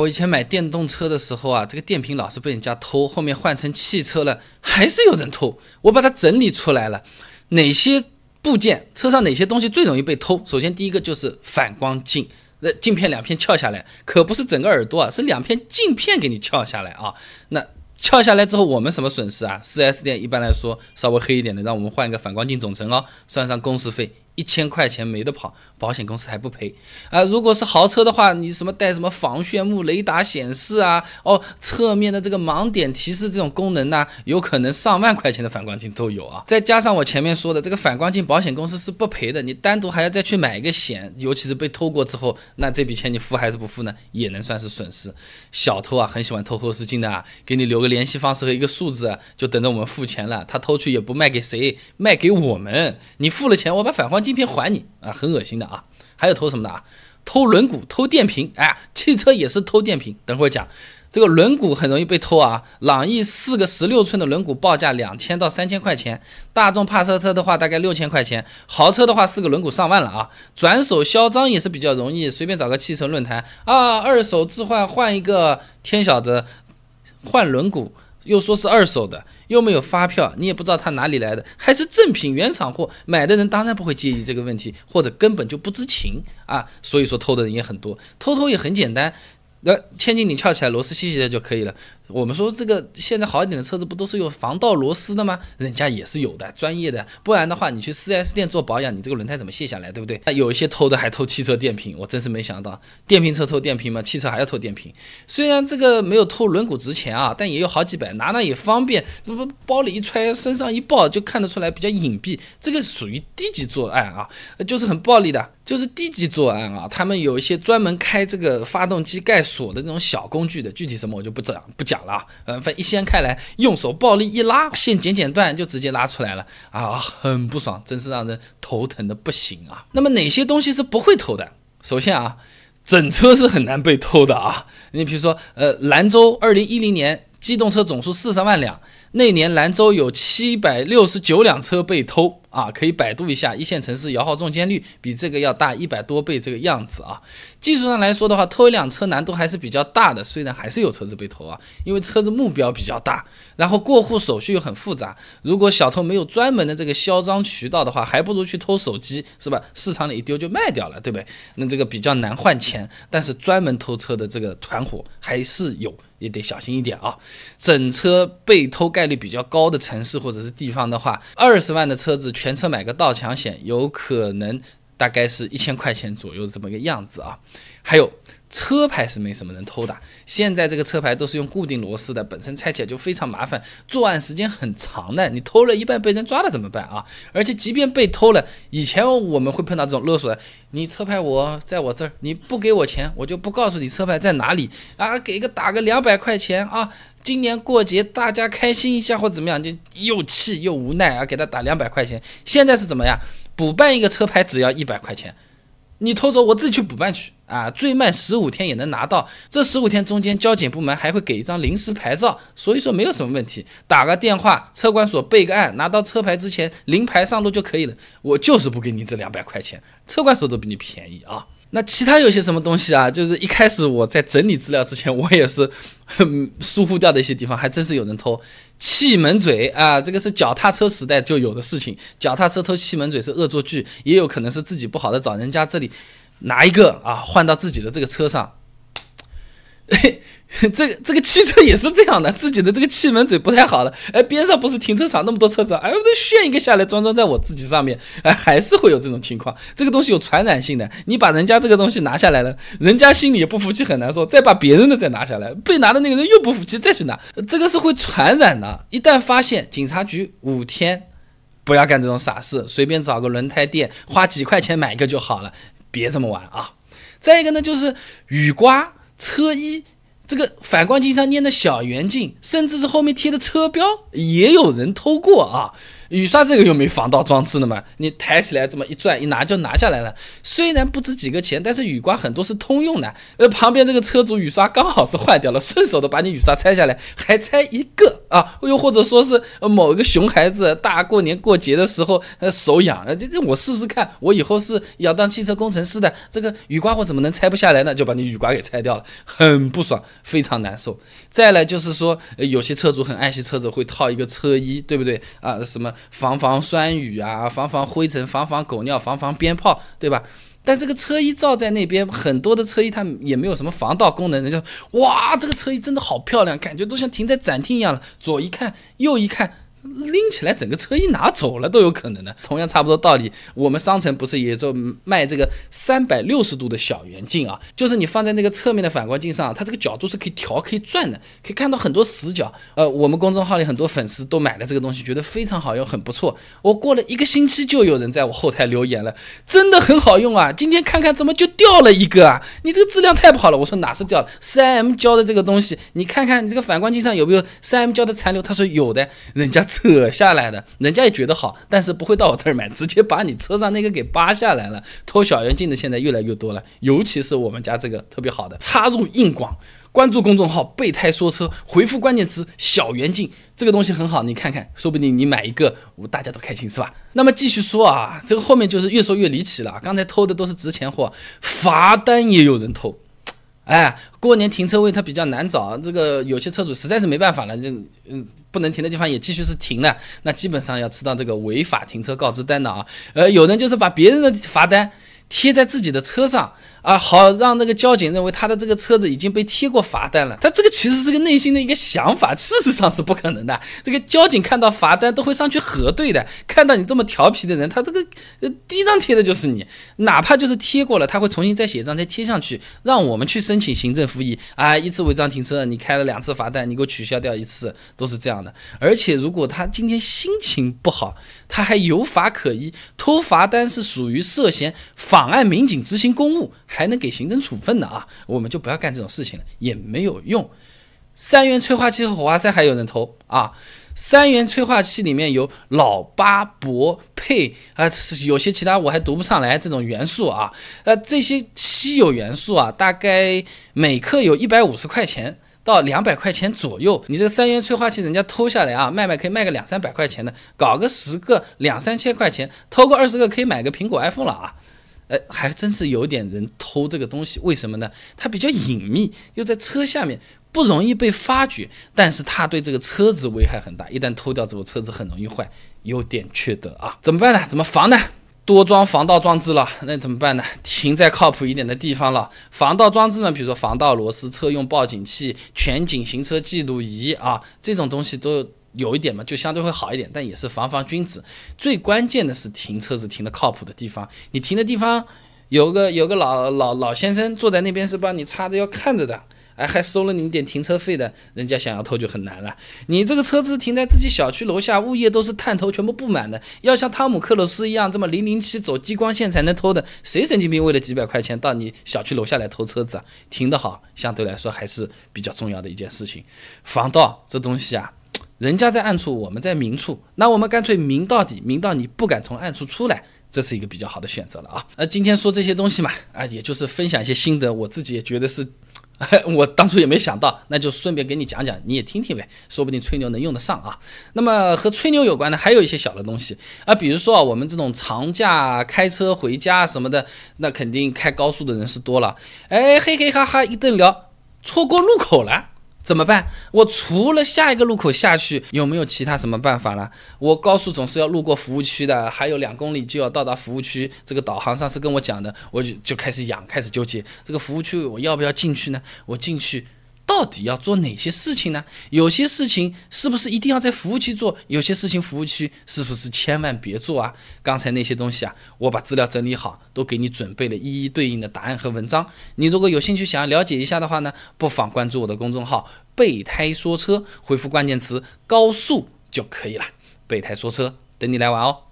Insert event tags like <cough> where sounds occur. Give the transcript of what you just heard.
我以前买电动车的时候啊，这个电瓶老是被人家偷，后面换成汽车了，还是有人偷。我把它整理出来了，哪些部件，车上哪些东西最容易被偷？首先第一个就是反光镜，那镜片两片撬下来，可不是整个耳朵啊，是两片镜片给你撬下来啊。那撬下来之后，我们什么损失啊？4S 店一般来说稍微黑一点的，让我们换一个反光镜总成哦，算上工时费。一千块钱没得跑，保险公司还不赔啊！如果是豪车的话，你什么带什么防眩目雷达显示啊，哦，侧面的这个盲点提示这种功能呢，有可能上万块钱的反光镜都有啊！再加上我前面说的这个反光镜，保险公司是不赔的，你单独还要再去买一个险，尤其是被偷过之后，那这笔钱你付还是不付呢？也能算是损失。小偷啊，很喜欢偷后视镜的啊，给你留个联系方式和一个数字，就等着我们付钱了。他偷去也不卖给谁，卖给我们。你付了钱，我把反光镜。镜片还你啊，很恶心的啊！还有偷什么的啊？偷轮毂、偷电瓶，哎，汽车也是偷电瓶。等会儿讲，这个轮毂很容易被偷啊。朗逸四个十六寸的轮毂报价两千到三千块钱，大众帕萨特的话大概六千块钱，豪车的话四个轮毂上万了啊。转手销赃也是比较容易，随便找个汽车论坛啊，二手置换换一个，天晓得换轮毂。又说是二手的，又没有发票，你也不知道它哪里来的，还是正品原厂货，买的人当然不会介意这个问题，或者根本就不知情啊，所以说偷的人也很多，偷偷也很简单。那千斤顶翘起来，螺丝吸起来就可以了。我们说这个现在好一点的车子不都是有防盗螺丝的吗？人家也是有的，专业的。不然的话，你去 4S 店做保养，你这个轮胎怎么卸下来，对不对？那有一些偷的还偷汽车电瓶，我真是没想到，电瓶车偷电瓶嘛，汽车还要偷电瓶。虽然这个没有偷轮毂值钱啊，但也有好几百，拿那也方便。那么包里一揣，身上一抱，就看得出来比较隐蔽。这个属于低级作案啊，就是很暴力的。就是低级作案啊，他们有一些专门开这个发动机盖锁的那种小工具的，具体什么我就不讲不讲了。嗯，反正一掀开来，用手暴力一拉，线剪剪断就直接拉出来了啊，很不爽，真是让人头疼的不行啊。那么哪些东西是不会偷的？首先啊，整车是很难被偷的啊。你比如说，呃，兰州二零一零年机动车总数四十万辆，那年兰州有七百六十九辆车被偷。啊，可以百度一下一线城市摇号中签率比这个要大一百多倍这个样子啊。技术上来说的话，偷一辆车难度还是比较大的，虽然还是有车子被偷啊，因为车子目标比较大，然后过户手续又很复杂。如果小偷没有专门的这个销赃渠道的话，还不如去偷手机，是吧？市场里一丢就卖掉了，对不对？那这个比较难换钱，但是专门偷车的这个团伙还是有。也得小心一点啊！整车被偷概率比较高的城市或者是地方的话，二十万的车子全车买个盗抢险，有可能大概是一千块钱左右这么个样子啊。还有。车牌是没什么人偷的，现在这个车牌都是用固定螺丝的，本身拆起来就非常麻烦，作案时间很长的。你偷了一半被人抓了怎么办啊？而且即便被偷了，以前我们会碰到这种勒索的，你车牌我在我这儿，你不给我钱，我就不告诉你车牌在哪里啊，给个打个两百块钱啊，今年过节大家开心一下或怎么样，就又气又无奈啊，给他打两百块钱。现在是怎么样？补办一个车牌只要一百块钱。你偷走，我自己去补办去啊，最慢十五天也能拿到。这十五天中间，交警部门还会给一张临时牌照，所以说没有什么问题。打个电话，车管所备个案，拿到车牌之前临牌上路就可以了。我就是不给你这两百块钱，车管所都比你便宜啊。那其他有些什么东西啊？就是一开始我在整理资料之前，我也是 <laughs> 很疏忽掉的一些地方，还真是有人偷气门嘴啊！这个是脚踏车时代就有的事情，脚踏车偷气门嘴是恶作剧，也有可能是自己不好的找人家这里拿一个啊，换到自己的这个车上。<laughs> <laughs> 这个这个汽车也是这样的，自己的这个气门嘴不太好了，哎，边上不是停车场那么多车子，哎，我都炫一个下来装装在我自己上面，哎，还是会有这种情况。这个东西有传染性的，你把人家这个东西拿下来了，人家心里也不服气，很难受，再把别人的再拿下来，被拿的那个人又不服气，再去拿，这个是会传染的。一旦发现，警察局五天，不要干这种傻事，随便找个轮胎店，花几块钱买一个就好了，别这么玩啊。再一个呢，就是雨刮车衣。这个反光镜上粘的小圆镜，甚至是后面贴的车标，也有人偷过啊！雨刷这个又没防盗装置的嘛，你抬起来这么一转一拿就拿下来了。虽然不值几个钱，但是雨刮很多是通用的。呃，旁边这个车主雨刷刚好是坏掉了，顺手的把你雨刷拆下来，还拆一个啊！又或者说是某一个熊孩子大过年过节的时候，呃，手痒，这这我试试看，我以后是要当汽车工程师的，这个雨刮我怎么能拆不下来呢？就把你雨刮给拆掉了，很不爽，非常难受。再来就是说，有些车主很爱惜车子，会套一个车衣，对不对啊？什么防防酸雨啊，防防灰尘，防防狗尿，防防鞭炮，对吧？但这个车衣罩在那边，很多的车衣它也没有什么防盗功能，人家哇，这个车衣真的好漂亮，感觉都像停在展厅一样了。左一看，右一看。拎起来，整个车衣拿走了都有可能的。同样差不多道理，我们商城不是也做卖这个三百六十度的小圆镜啊？就是你放在那个侧面的反光镜上，它这个角度是可以调、可以转的，可以看到很多死角。呃，我们公众号里很多粉丝都买了这个东西，觉得非常好用，很不错。我过了一个星期，就有人在我后台留言了，真的很好用啊！今天看看怎么就掉了一个啊？你这个质量太不好了。我说哪是掉了？3M 胶的这个东西，你看看你这个反光镜上有没有 3M 胶的残留？他说有的，人家。扯下来的，人家也觉得好，但是不会到我这儿买，直接把你车上那个给扒下来了。偷小圆镜的现在越来越多了，尤其是我们家这个特别好的，插入硬广。关注公众号“备胎说车”，回复关键词“小圆镜”，这个东西很好，你看看，说不定你买一个，我大家都开心，是吧？那么继续说啊，这个后面就是越说越离奇了。刚才偷的都是值钱货，罚单也有人偷。哎，过年停车位它比较难找，这个有些车主实在是没办法了，就嗯不能停的地方也继续是停了，那基本上要吃到这个违法停车告知单的啊。呃，有人就是把别人的罚单。贴在自己的车上啊，好让那个交警认为他的这个车子已经被贴过罚单了。他这个其实是个内心的一个想法，事实上是不可能的。这个交警看到罚单都会上去核对的。看到你这么调皮的人，他这个呃第一张贴的就是你，哪怕就是贴过了，他会重新再写一张再贴上去，让我们去申请行政复议啊。一次违章停车，你开了两次罚单，你给我取消掉一次，都是这样的。而且如果他今天心情不好，他还有法可依，偷罚单是属于涉嫌。妨碍民警执行公务，还能给行政处分的啊！我们就不要干这种事情了，也没有用。三元催化器和火花塞还有人偷啊！三元催化器里面有老八铂配啊，有些其他我还读不上来这种元素啊。呃，这些稀有元素啊，大概每克有一百五十块钱。到两百块钱左右，你这三元催化器人家偷下来啊，卖卖可以卖个两三百块钱的，搞个十个两三千块钱，偷个二十个可以买个苹果 iPhone 了啊！呃，还真是有点人偷这个东西，为什么呢？它比较隐秘，又在车下面，不容易被发觉，但是它对这个车子危害很大，一旦偷掉之后，车子很容易坏，有点缺德啊！怎么办呢？怎么防呢？多装防盗装置了，那怎么办呢？停在靠谱一点的地方了。防盗装置呢，比如说防盗螺丝、车用报警器、全景行车记录仪啊，这种东西都有一点嘛，就相对会好一点，但也是防防君子。最关键的是停车子停的靠谱的地方，你停的地方有个有个老老老先生坐在那边是帮你插着要看着的。哎，还收了你一点停车费的，人家想要偷就很难了。你这个车子停在自己小区楼下，物业都是探头全部布满的，要像汤姆克鲁斯一样这么零零七走激光线才能偷的，谁神经病为了几百块钱到你小区楼下来偷车子啊？停得好，相对来说还是比较重要的一件事情。防盗这东西啊，人家在暗处，我们在明处，那我们干脆明到底，明到你不敢从暗处出来，这是一个比较好的选择了啊。那今天说这些东西嘛，啊，也就是分享一些心得，我自己也觉得是。<laughs> 我当初也没想到，那就顺便给你讲讲，你也听听呗，说不定吹牛能用得上啊。那么和吹牛有关的还有一些小的东西啊，比如说啊，我们这种长假开车回家什么的，那肯定开高速的人是多了，哎，嘿嘿哈哈一顿聊，错过路口了。怎么办？我除了下一个路口下去，有没有其他什么办法了？我高速总是要路过服务区的，还有两公里就要到达服务区。这个导航上是跟我讲的，我就就开始痒，开始纠结，这个服务区我要不要进去呢？我进去。到底要做哪些事情呢？有些事情是不是一定要在服务区做？有些事情服务区是不是千万别做啊？刚才那些东西啊，我把资料整理好，都给你准备了一一对应的答案和文章。你如果有兴趣想要了解一下的话呢，不妨关注我的公众号“备胎说车”，回复关键词“高速”就可以了。备胎说车，等你来玩哦。